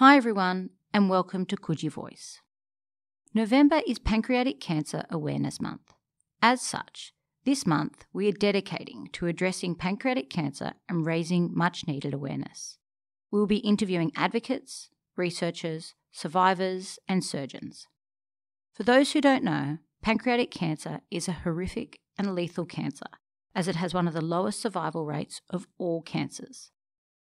Hi, everyone, and welcome to Coogee Voice. November is Pancreatic Cancer Awareness Month. As such, this month we are dedicating to addressing pancreatic cancer and raising much needed awareness. We will be interviewing advocates, researchers, survivors, and surgeons. For those who don't know, pancreatic cancer is a horrific and lethal cancer, as it has one of the lowest survival rates of all cancers.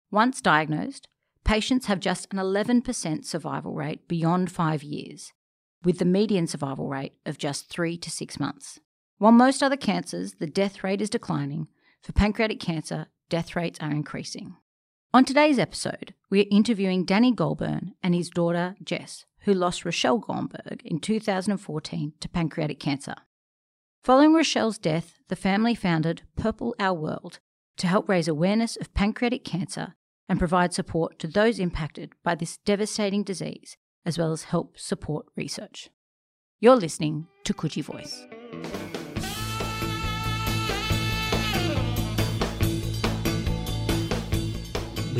Once diagnosed, patients have just an 11% survival rate beyond five years, with the median survival rate of just three to six months. While most other cancers, the death rate is declining, for pancreatic cancer, death rates are increasing. On today's episode, we are interviewing Danny Goldberg and his daughter Jess, who lost Rochelle Goldberg in 2014 to pancreatic cancer. Following Rochelle's death, the family founded Purple Our World to help raise awareness of pancreatic cancer and provide support to those impacted by this devastating disease, as well as help support research. You're listening to Coogee Voice.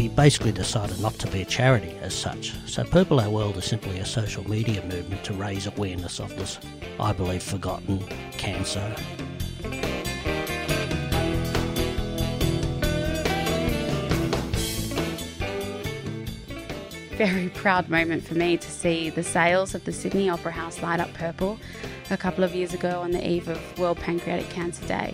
we basically decided not to be a charity as such. So Purple Our World is simply a social media movement to raise awareness of this, I believe, forgotten cancer. Very proud moment for me to see the sails of the Sydney Opera House light up purple a couple of years ago on the eve of World Pancreatic Cancer Day.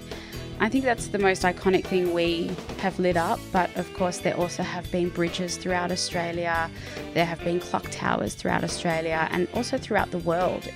I think that's the most iconic thing we have lit up, but of course, there also have been bridges throughout Australia, there have been clock towers throughout Australia, and also throughout the world.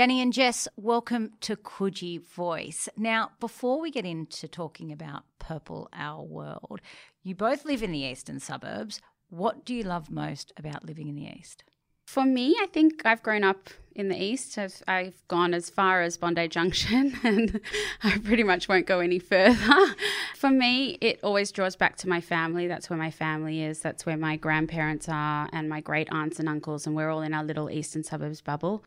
Danny and Jess, welcome to Coogee Voice. Now, before we get into talking about Purple Our World, you both live in the eastern suburbs. What do you love most about living in the east? For me, I think I've grown up in the east. I've, I've gone as far as Bondi Junction and I pretty much won't go any further. For me, it always draws back to my family. That's where my family is. That's where my grandparents are and my great aunts and uncles, and we're all in our little eastern suburbs bubble.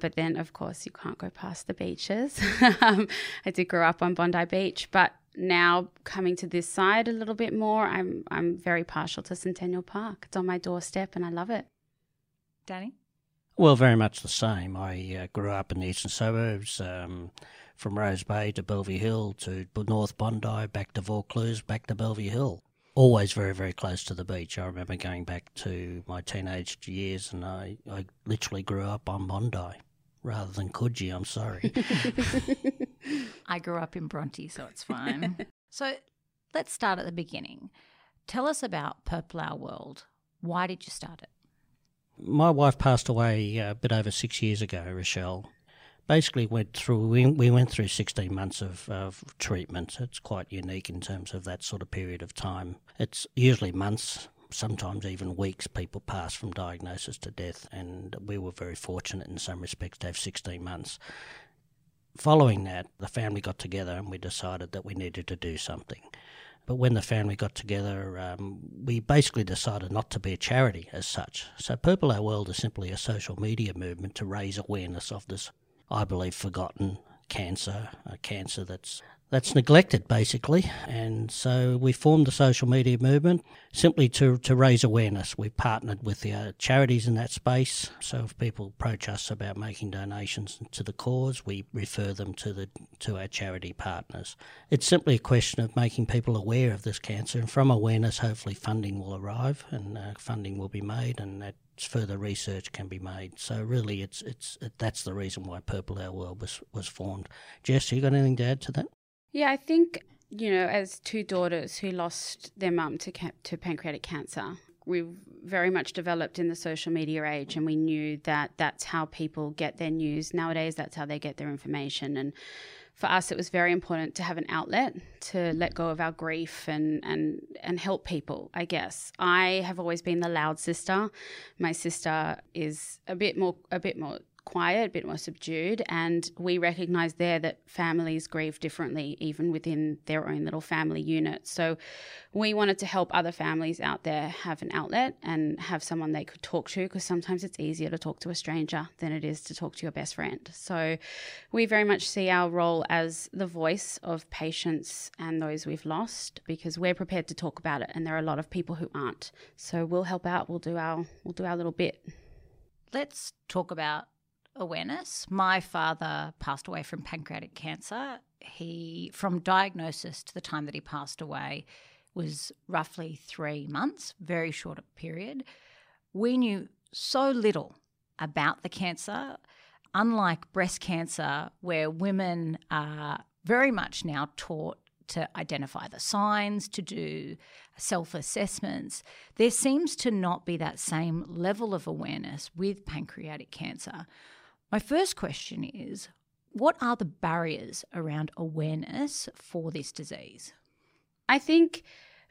But then, of course, you can't go past the beaches. um, I did grow up on Bondi Beach, but now coming to this side a little bit more, I'm I'm very partial to Centennial Park. It's on my doorstep, and I love it. Danny. Well, very much the same. I uh, grew up in the eastern suburbs, um, from Rose Bay to Bellevue Hill to North Bondi, back to Vaucluse, back to Bellevue Hill. Always very, very close to the beach. I remember going back to my teenage years, and I, I literally grew up on Bondi rather than Coogee. I'm sorry. I grew up in Bronte, so it's fine. so let's start at the beginning. Tell us about Purple Our World. Why did you start it? My wife passed away uh, a bit over six years ago, Rochelle. Basically, went through we, we went through 16 months of, of treatment. It's quite unique in terms of that sort of period of time. It's usually months, sometimes even weeks people pass from diagnosis to death, and we were very fortunate in some respects to have 16 months. Following that, the family got together and we decided that we needed to do something. But when the family got together, um, we basically decided not to be a charity as such. So Purple Our World is simply a social media movement to raise awareness of this, I believe, forgotten cancer, a cancer that's that's neglected basically. And so we formed the social media movement simply to, to raise awareness. We've partnered with the uh, charities in that space. So if people approach us about making donations to the cause, we refer them to the to our charity partners. It's simply a question of making people aware of this cancer, and from awareness, hopefully funding will arrive and uh, funding will be made, and that further research can be made. So really, it's it's it, that's the reason why Purple Our World was was formed. Jess, you got anything to add to that? Yeah, I think, you know, as two daughters who lost their mum to, ca- to pancreatic cancer, we've very much developed in the social media age and we knew that that's how people get their news. Nowadays, that's how they get their information. And for us, it was very important to have an outlet to let go of our grief and, and, and help people, I guess. I have always been the loud sister. My sister is a bit more, a bit more quiet, a bit more subdued. And we recognize there that families grieve differently, even within their own little family unit. So we wanted to help other families out there have an outlet and have someone they could talk to because sometimes it's easier to talk to a stranger than it is to talk to your best friend. So we very much see our role as the voice of patients and those we've lost because we're prepared to talk about it and there are a lot of people who aren't. So we'll help out. We'll do our we'll do our little bit. Let's talk about awareness. My father passed away from pancreatic cancer. He, from diagnosis to the time that he passed away, was roughly three months, very short period. We knew so little about the cancer. Unlike breast cancer, where women are very much now taught to identify the signs, to do self assessments, there seems to not be that same level of awareness with pancreatic cancer. My first question is what are the barriers around awareness for this disease? I think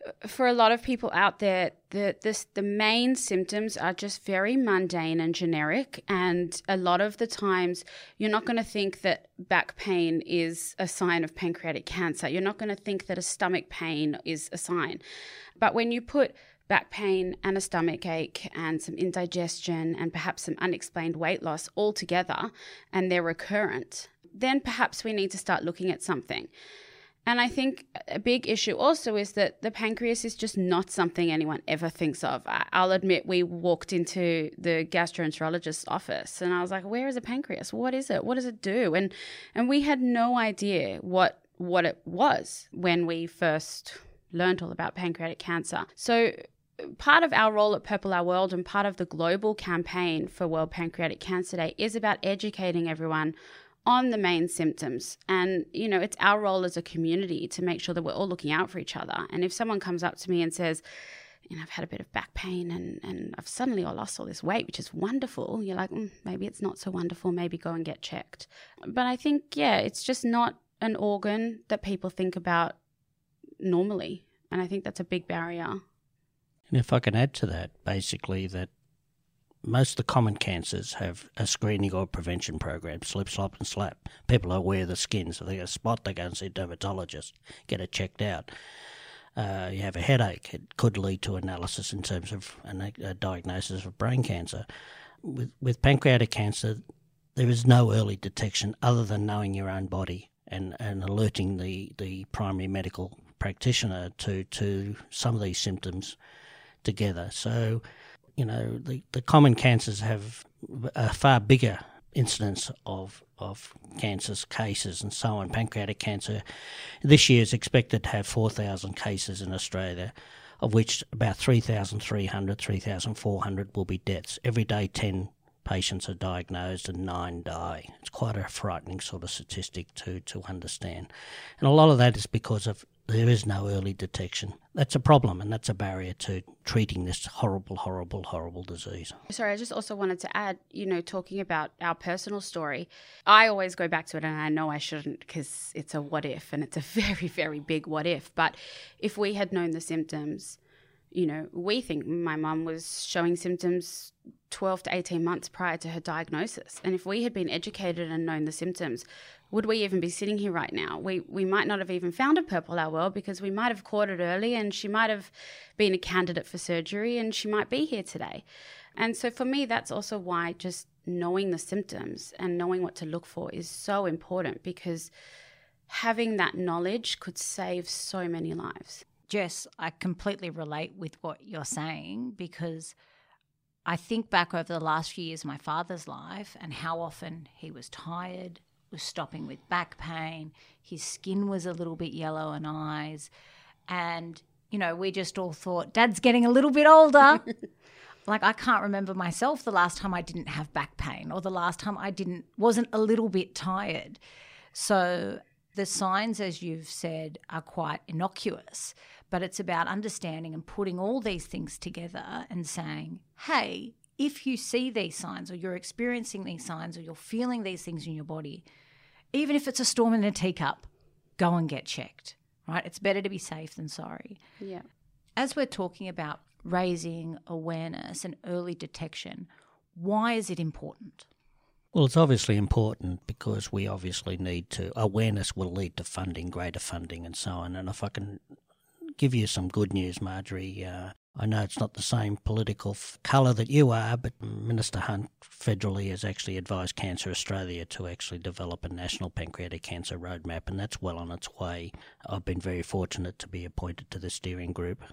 uh, for a lot of people out there, the this the main symptoms are just very mundane and generic, and a lot of the times you're not going to think that back pain is a sign of pancreatic cancer. You're not going to think that a stomach pain is a sign, but when you put back pain and a stomach ache and some indigestion and perhaps some unexplained weight loss all together, and they're recurrent, then perhaps we need to start looking at something. And I think a big issue also is that the pancreas is just not something anyone ever thinks of. I'll admit we walked into the gastroenterologist's office and I was like, "Where is a pancreas? What is it? What does it do?" And and we had no idea what what it was when we first learned all about pancreatic cancer. So part of our role at Purple Our World and part of the global campaign for World Pancreatic Cancer Day is about educating everyone on the main symptoms. And, you know, it's our role as a community to make sure that we're all looking out for each other. And if someone comes up to me and says, you know, I've had a bit of back pain and, and I've suddenly lost all this weight, which is wonderful. You're like, mm, maybe it's not so wonderful. Maybe go and get checked. But I think, yeah, it's just not an organ that people think about normally. And I think that's a big barrier. And if I can add to that, basically, that most of the common cancers have a screening or prevention program, slip, slop, and slap. People are aware of the skin, so they get a spot, they go and see a dermatologist, get it checked out. Uh, you have a headache, it could lead to analysis in terms of a diagnosis of brain cancer. With, with pancreatic cancer, there is no early detection other than knowing your own body and, and alerting the, the primary medical practitioner to, to some of these symptoms together. So you know, the, the common cancers have a far bigger incidence of of cancers cases and so on. Pancreatic cancer this year is expected to have 4,000 cases in Australia, of which about 3,300, 3,400 will be deaths. Every day, 10 patients are diagnosed and nine die. It's quite a frightening sort of statistic to, to understand. And a lot of that is because of there is no early detection. That's a problem, and that's a barrier to treating this horrible, horrible, horrible disease. Sorry, I just also wanted to add, you know, talking about our personal story, I always go back to it, and I know I shouldn't because it's a what if, and it's a very, very big what if. But if we had known the symptoms, you know, we think my mum was showing symptoms 12 to 18 months prior to her diagnosis. And if we had been educated and known the symptoms, would we even be sitting here right now? We we might not have even found a Purple World because we might have caught it early and she might have been a candidate for surgery and she might be here today. And so for me that's also why just knowing the symptoms and knowing what to look for is so important because having that knowledge could save so many lives. Jess, I completely relate with what you're saying because I think back over the last few years of my father's life and how often he was tired, was stopping with back pain. His skin was a little bit yellow and eyes. And, you know, we just all thought, Dad's getting a little bit older. like I can't remember myself the last time I didn't have back pain or the last time I didn't wasn't a little bit tired. So the signs as you've said are quite innocuous, but it's about understanding and putting all these things together and saying, "Hey, if you see these signs or you're experiencing these signs or you're feeling these things in your body, even if it's a storm in a teacup, go and get checked, right? It's better to be safe than sorry. Yeah. As we're talking about raising awareness and early detection, why is it important? Well, it's obviously important because we obviously need to, awareness will lead to funding, greater funding, and so on. And if I can give you some good news, Marjorie, uh, I know it's not the same political f- colour that you are, but Minister Hunt federally has actually advised Cancer Australia to actually develop a national pancreatic cancer roadmap, and that's well on its way. I've been very fortunate to be appointed to the steering group,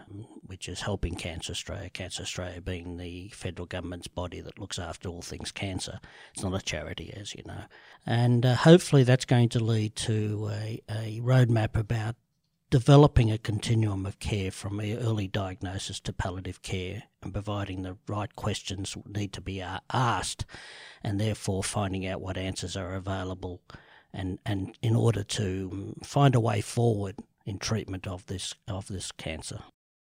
which is helping Cancer Australia. Cancer Australia being the federal government's body that looks after all things cancer. It's not a charity, as you know. And uh, hopefully that's going to lead to a, a roadmap about developing a continuum of care from early diagnosis to palliative care and providing the right questions need to be uh, asked and therefore finding out what answers are available and, and in order to mm, find a way forward in treatment of this of this cancer.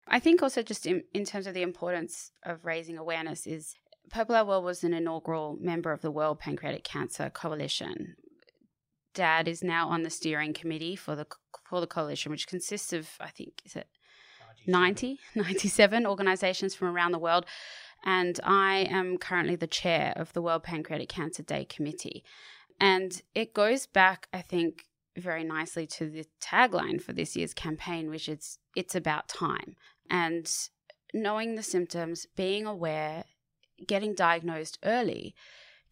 I think also just in, in terms of the importance of raising awareness is Purple Our World was an inaugural member of the World Pancreatic Cancer Coalition, dad is now on the steering committee for the for the coalition, which consists of I think is it 90, 97 organizations from around the world. And I am currently the chair of the World Pancreatic Cancer Day Committee. And it goes back, I think, very nicely to the tagline for this year's campaign, which is it's about time. And knowing the symptoms, being aware, getting diagnosed early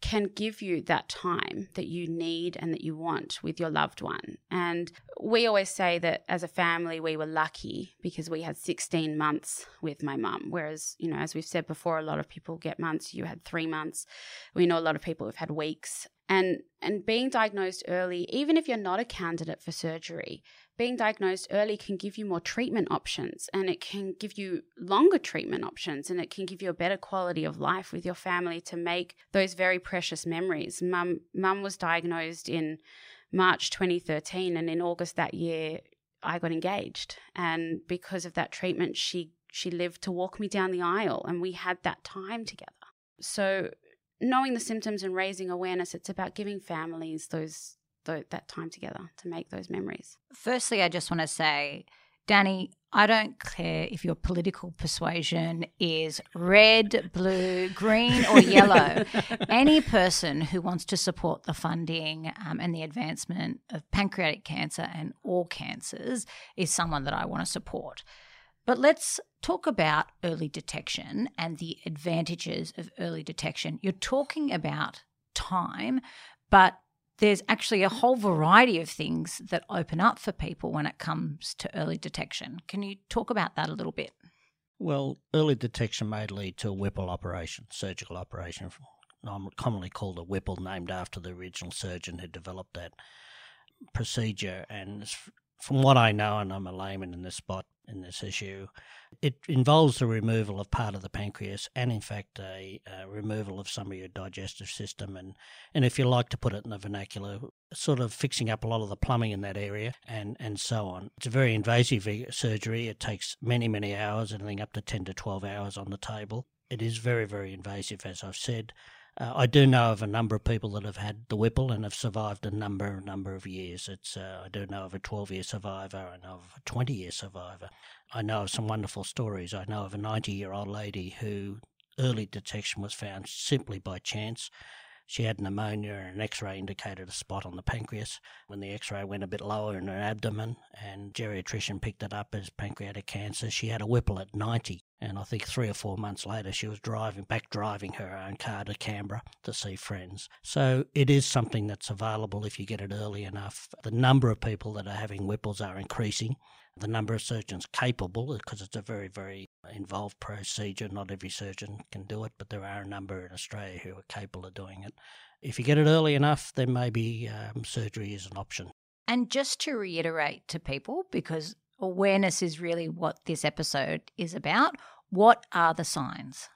can give you that time that you need and that you want with your loved one. And we always say that as a family, we were lucky because we had 16 months with my mum. Whereas, you know, as we've said before, a lot of people get months. You had three months. We know a lot of people have had weeks. And and being diagnosed early, even if you're not a candidate for surgery, being diagnosed early can give you more treatment options and it can give you longer treatment options and it can give you a better quality of life with your family to make those very precious memories. Mum mum was diagnosed in March 2013 and in August that year I got engaged and because of that treatment she she lived to walk me down the aisle and we had that time together. So knowing the symptoms and raising awareness it's about giving families those that time together to make those memories. Firstly, I just want to say, Danny, I don't care if your political persuasion is red, blue, green, or yellow. Any person who wants to support the funding um, and the advancement of pancreatic cancer and all cancers is someone that I want to support. But let's talk about early detection and the advantages of early detection. You're talking about time, but there's actually a whole variety of things that open up for people when it comes to early detection. Can you talk about that a little bit? Well, early detection may lead to a Whipple operation, surgical operation, commonly called a Whipple, named after the original surgeon who developed that procedure. And from what I know, and I'm a layman in this spot, in this issue. It involves the removal of part of the pancreas and, in fact, a, a, removal of some of your digestive system. And, and if you like to put it in the vernacular, sort of fixing up a lot of the plumbing in that area and, and so on. It's a very invasive surgery. It takes many, many hours, anything up to 10 to 12 hours on the table. It is very, very invasive, as I've said. Uh, I do know of a number of people that have had the Whipple and have survived a number number of years. It's uh, I do know of a 12 year survivor. I of a 20 year survivor. I know of some wonderful stories. I know of a 90 year old lady who early detection was found simply by chance. She had pneumonia and an x ray indicated a spot on the pancreas. When the x ray went a bit lower in her abdomen and geriatrician picked it up as pancreatic cancer, she had a Whipple at 90. And I think three or four months later, she was driving back driving her own car to Canberra to see friends. So it is something that's available if you get it early enough. The number of people that are having Whipples are increasing. The number of surgeons capable, because it's a very, very involved procedure. Not every surgeon can do it, but there are a number in Australia who are capable of doing it. If you get it early enough, then maybe um, surgery is an option. And just to reiterate to people, because awareness is really what this episode is about, what are the signs?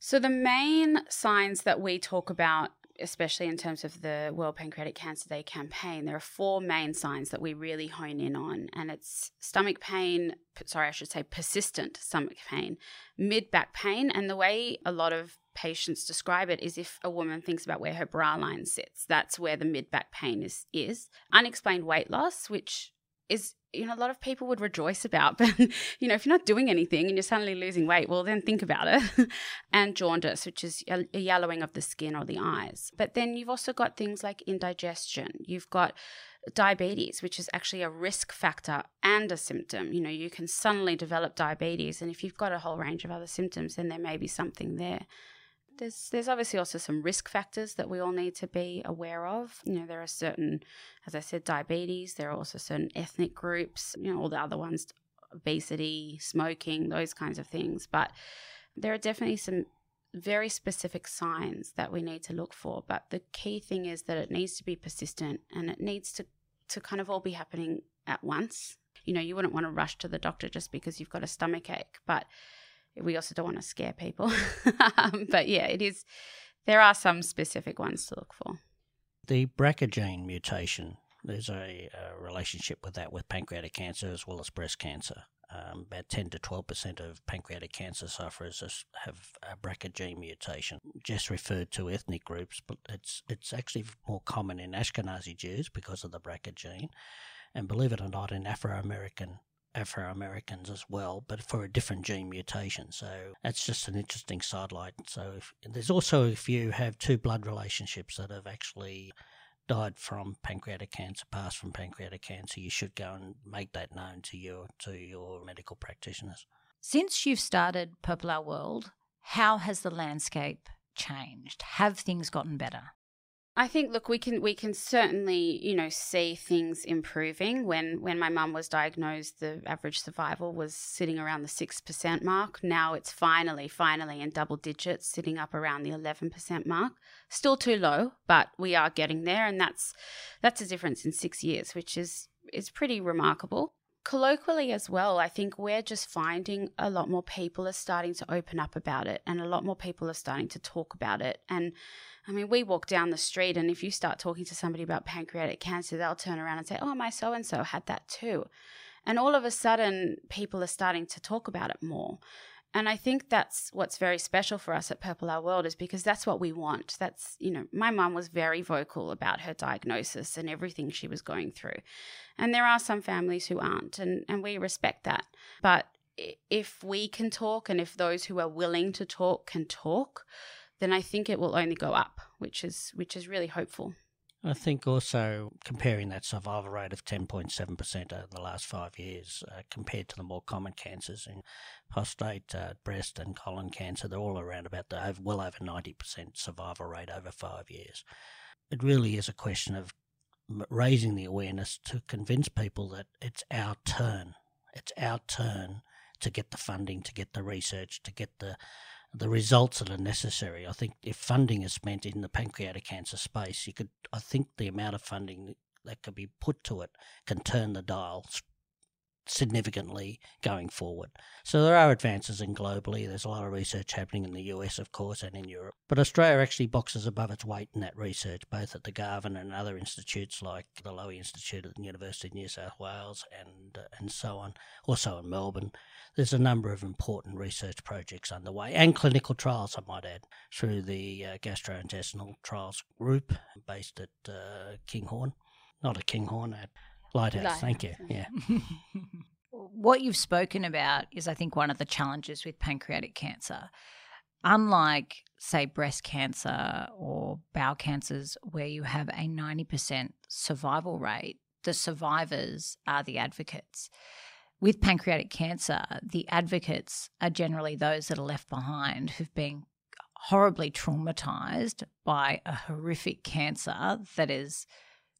So, the main signs that we talk about especially in terms of the World Pancreatic Cancer Day campaign, there are four main signs that we really hone in on, and it's stomach pain. Sorry, I should say persistent stomach pain, mid back pain, and the way a lot of patients describe it is if a woman thinks about where her bra line sits, that's where the mid back pain is. Is unexplained weight loss, which is you know a lot of people would rejoice about but you know if you're not doing anything and you're suddenly losing weight well then think about it. And jaundice which is a yellowing of the skin or the eyes. But then you've also got things like indigestion. You've got diabetes which is actually a risk factor and a symptom. You know you can suddenly develop diabetes and if you've got a whole range of other symptoms then there may be something there there's there's obviously also some risk factors that we all need to be aware of. You know, there are certain, as I said, diabetes. There are also certain ethnic groups. You know, all the other ones, obesity, smoking, those kinds of things. But there are definitely some very specific signs that we need to look for. But the key thing is that it needs to be persistent and it needs to to kind of all be happening at once. You know, you wouldn't want to rush to the doctor just because you've got a stomach ache, but we also don't want to scare people. but yeah, it is. There are some specific ones to look for. The BRCA gene mutation, there's a, a, relationship with that with pancreatic cancer as well as breast cancer. Um, about 10 to 12% of pancreatic cancer sufferers have a BRCA gene mutation. Just referred to ethnic groups, but it's it's actually more common in Ashkenazi Jews because of the BRCA gene, and believe it or not, in Afro American Afro Americans as well, but for a different gene mutation. So that's just an interesting sidelight. So if, there's also if you have two blood relationships that have actually died from pancreatic cancer, passed from pancreatic cancer, you should go and make that known to your to your medical practitioners. Since you've started Purple Our World, how has the landscape changed? Have things gotten better? I think look we can we can certainly you know see things improving. When when my mum was diagnosed the average survival was sitting around the 6% mark. Now it's finally finally in double digits sitting up around the 11% mark. Still too low but we are getting there and that's that's a difference in 6 years which is is pretty remarkable colloquially as well, I think we're just finding a lot more people are starting to open up about it and a lot more people are starting to talk about it. And I mean, we walk down the street and if you start talking to somebody about pancreatic cancer, they'll turn around and say, Oh, my so and so had that too. And all of a sudden, people are starting to talk about it more. And I think that's what's very special for us at Purple Our World is because that's what we want. That's, you know, my mom was very vocal about her diagnosis and everything she was going through. And there are some families who aren't, and, and we respect that. But if we can talk and if those who are willing to talk can talk, then I think it will only go up, which is which is really hopeful. I think also comparing that survival rate of 10.7% over the last five years uh, compared to the more common cancers in prostate, uh, breast, and colon cancer, they're all around about the over, well over 90% survival rate over five years. It really is a question of raising the awareness to convince people that it's our turn. It's our turn to get the funding, to get the research, to get the the results that are necessary. I think if funding is spent in the pancreatic cancer space, you could. I think the amount of funding that could be put to it can turn the dial significantly going forward. So there are advances in globally. There's a lot of research happening in the US, of course, and in Europe. But Australia actually boxes above its weight in that research, both at the Garvan and other institutes like the Lowy Institute at the University of New South Wales and uh, and so on. Also in Melbourne, there's a number of important research projects underway and clinical trials, I might add, through the uh, gastrointestinal trials group based at uh, Kinghorn, not at Kinghorn, at Lifehouse. Lifehouse. Thank you. Yeah. what you've spoken about is, I think, one of the challenges with pancreatic cancer. Unlike, say, breast cancer or bowel cancers, where you have a 90% survival rate, the survivors are the advocates. With pancreatic cancer, the advocates are generally those that are left behind who've been horribly traumatized by a horrific cancer that has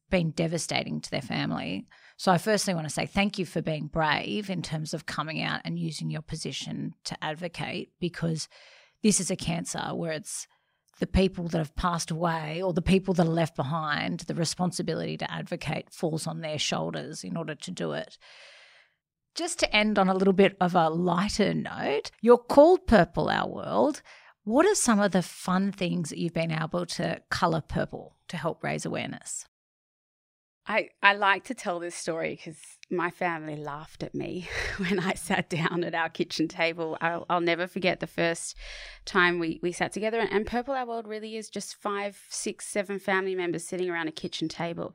been devastating to their family. So I firstly want to say thank you for being brave in terms of coming out and using your position to advocate because this is a cancer where it's the people that have passed away or the people that are left behind, the responsibility to advocate falls on their shoulders in order to do it. Just to end on a little bit of a lighter note, you're called Purple Our World. What are some of the fun things that you've been able to colour purple to help raise awareness? I, I like to tell this story because my family laughed at me when I sat down at our kitchen table. I'll, I'll never forget the first time we, we sat together. And, and Purple Our World really is just five, six, seven family members sitting around a kitchen table.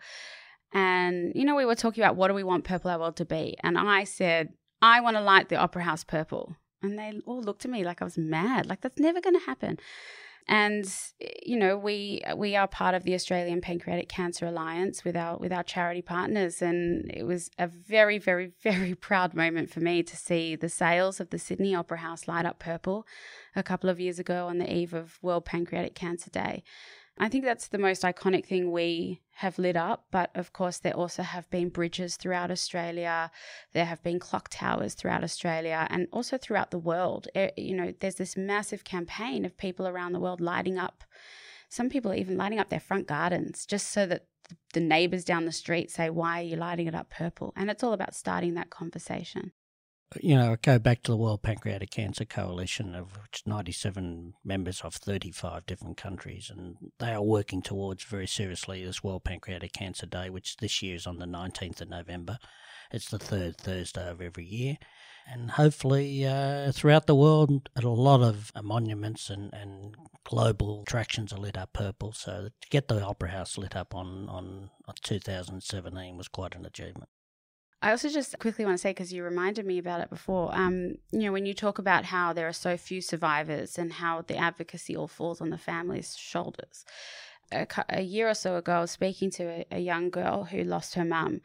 And, you know, we were talking about what do we want Purple Our World to be? And I said, I want to light the Opera House purple. And they all looked at me like I was mad. Like, that's never going to happen. And eh, you know, we eh, we are part of the Australian Pancreatic Cancer Alliance with our with our charity partners, and it was a very, very, very proud moment for me to see the sails of the Sydney Opera House light up purple a couple of years ago on the eve of World Pancreatic Cancer Day. I think that's the most iconic thing we have lit up, but of course, there also have been bridges throughout Australia. There have been clock towers throughout Australia and also throughout the world. Eh, you know, there's this massive campaign of people around the world lighting up, some people are even lighting up their front gardens just so that the neighbors down the street say, Why are you lighting it up purple? And it's all about starting that conversation you know, go back to the World Pancreatic Cancer Coalition, of which 97 members of 35 different countries, and they are working towards very seriously this World Pancreatic Cancer Day, which this year is on the 19th of November. It's the third Thursday of every year. And hopefully, uh, throughout the world, a lot of monuments and, and global attractions are lit up purple. So to get the Opera House lit up on, on 2017 was quite an achievement. I also just quickly want to say, because you reminded me about it before, um, you know, when you talk about how there are so few survivors and how the advocacy all falls on the family's shoulders. A, a year or so ago, I was speaking to a, a young girl who lost her mum,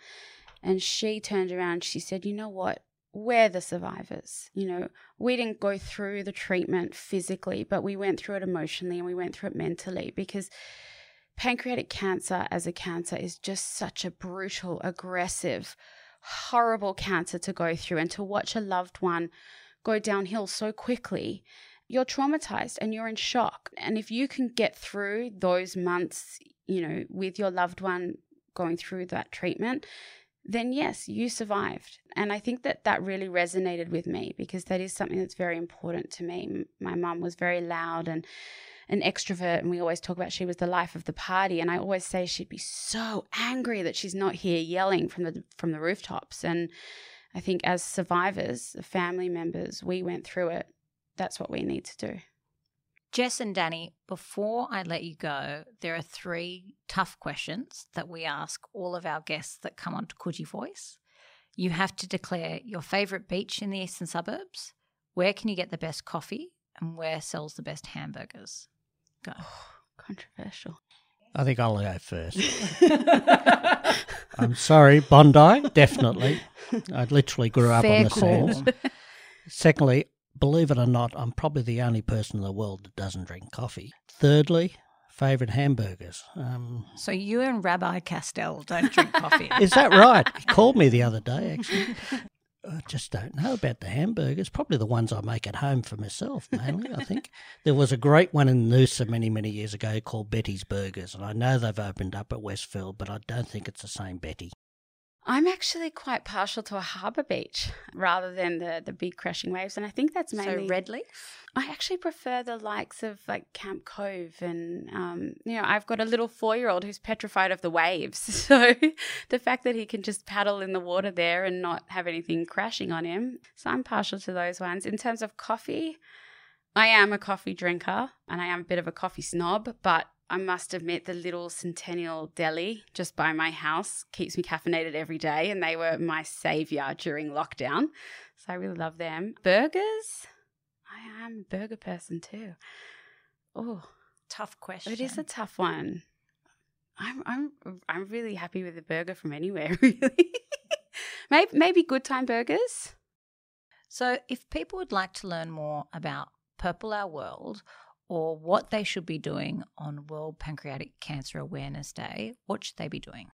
and she turned around. She said, "You know what? We're the survivors. You know, we didn't go through the treatment physically, but we went through it emotionally and we went through it mentally because." Pancreatic cancer as a cancer is just such a brutal, aggressive, horrible cancer to go through and to watch a loved one go downhill so quickly, you're traumatized and you're in shock. And if you can get through those months, you know, with your loved one going through that treatment, then yes, you survived. And I think that that really resonated with me because that is something that's very important to me. My mum was very loud and an extrovert and we always talk about she was the life of the party and I always say she'd be so angry that she's not here yelling from the from the rooftops and I think as survivors, family members, we went through it. That's what we need to do. Jess and Danny, before I let you go, there are three tough questions that we ask all of our guests that come on onto Coogee Voice. You have to declare your favourite beach in the eastern suburbs, where can you get the best coffee, and where sells the best hamburgers. Go. Oh, controversial. I think I'll go first. I'm sorry, Bondi, definitely. I literally grew up Fair on the call. sands. Secondly, believe it or not, I'm probably the only person in the world that doesn't drink coffee. Thirdly, favourite hamburgers. Um, So you and Rabbi Castell don't drink coffee. is that right? He called me the other day, actually. I just don't know about the hamburgers. Probably the ones I make at home for myself, mainly, I think. There was a great one in Noosa many, many years ago called Betty's Burgers, and I know they've opened up at Westfield, but I don't think it's the same Betty. I'm actually quite partial to a harbour beach rather than the, the big crashing waves. And I think that's mainly so mainly Redleaf? I actually prefer the likes of like Camp Cove, and um, you know, I've got a little four-year-old who's petrified of the waves. So the fact that he can just paddle in the water there and not have anything crashing on him, so I'm partial to those ones. In terms of coffee, I am a coffee drinker, and I am a bit of a coffee snob, but I must admit the little Centennial Deli just by my house keeps me caffeinated every day, and they were my savior during lockdown. So I really love them. Burgers. I am a burger person too. Oh, Tough question. it is a tough one. I'm I'm I'm really happy with a burger from anywhere. Really, maybe maybe Good Time Burgers. So, if people would like to learn more about Purple Our World or what they should be doing on World Pancreatic Cancer Awareness Day, what should they be doing?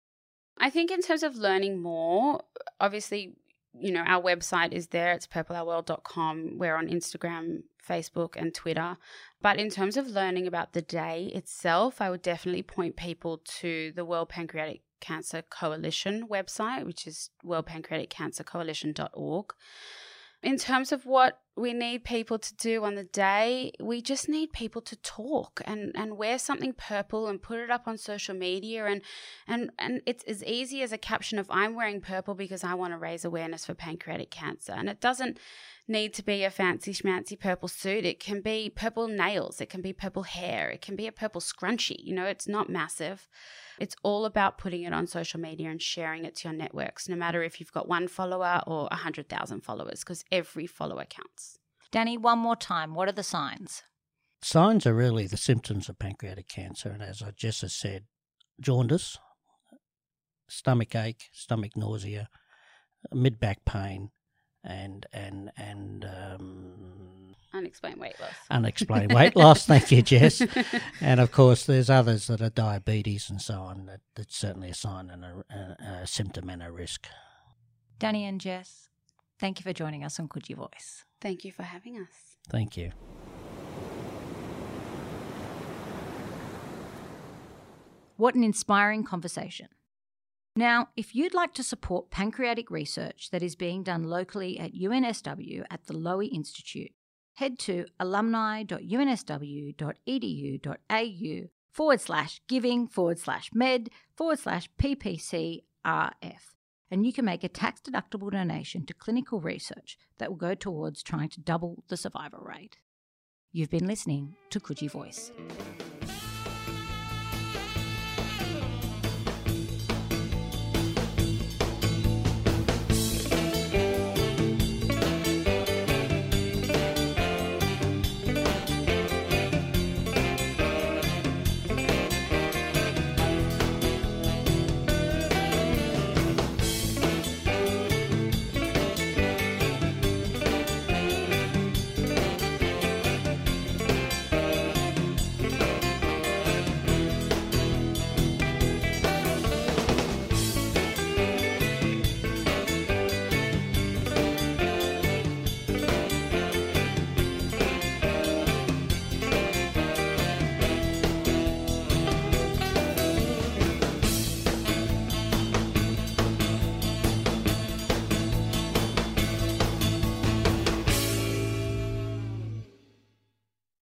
I think in terms of learning more, obviously, you know, our website is there. It's purpleourworld.com. We're on Instagram, Facebook, and Twitter. But in terms of learning about the day itself, I would definitely point people to the World Pancreatic Cancer Coalition website, which is worldpancreaticcancercoalition.org. In terms of what we need people to do on the day. We just need people to talk and, and wear something purple and put it up on social media and and and it's as easy as a caption of I'm wearing purple because I want to raise awareness for pancreatic cancer. And it doesn't need to be a fancy schmancy purple suit. It can be purple nails, it can be purple hair, it can be a purple scrunchie. You know, it's not massive. It's all about putting it on social media and sharing it to your networks, no matter if you've got one follower or 100,000 followers, because every follower counts. Danny, one more time. What are the signs? Signs are really the symptoms of pancreatic cancer. And as I just said, jaundice, stomach ache, stomach nausea, mid back pain, and and and um, unexplained weight loss. Unexplained weight loss. Thank you, Jess. and of course, there's others that are diabetes and so on. That, that's certainly a sign and a, a, a symptom and a risk. Danny and Jess, thank you for joining us on Coogee Voice. Thank you for having us. Thank you. What an inspiring conversation. Now, if you'd like to support pancreatic research that is being done locally at UNSW at the Lowy Institute, head to alumni.unsw.edu.au forward slash giving forward slash med forward slash ppcrf and you can make a tax deductible donation to clinical research that will go towards trying to double the survival rate. You've been listening to Coogee Voice.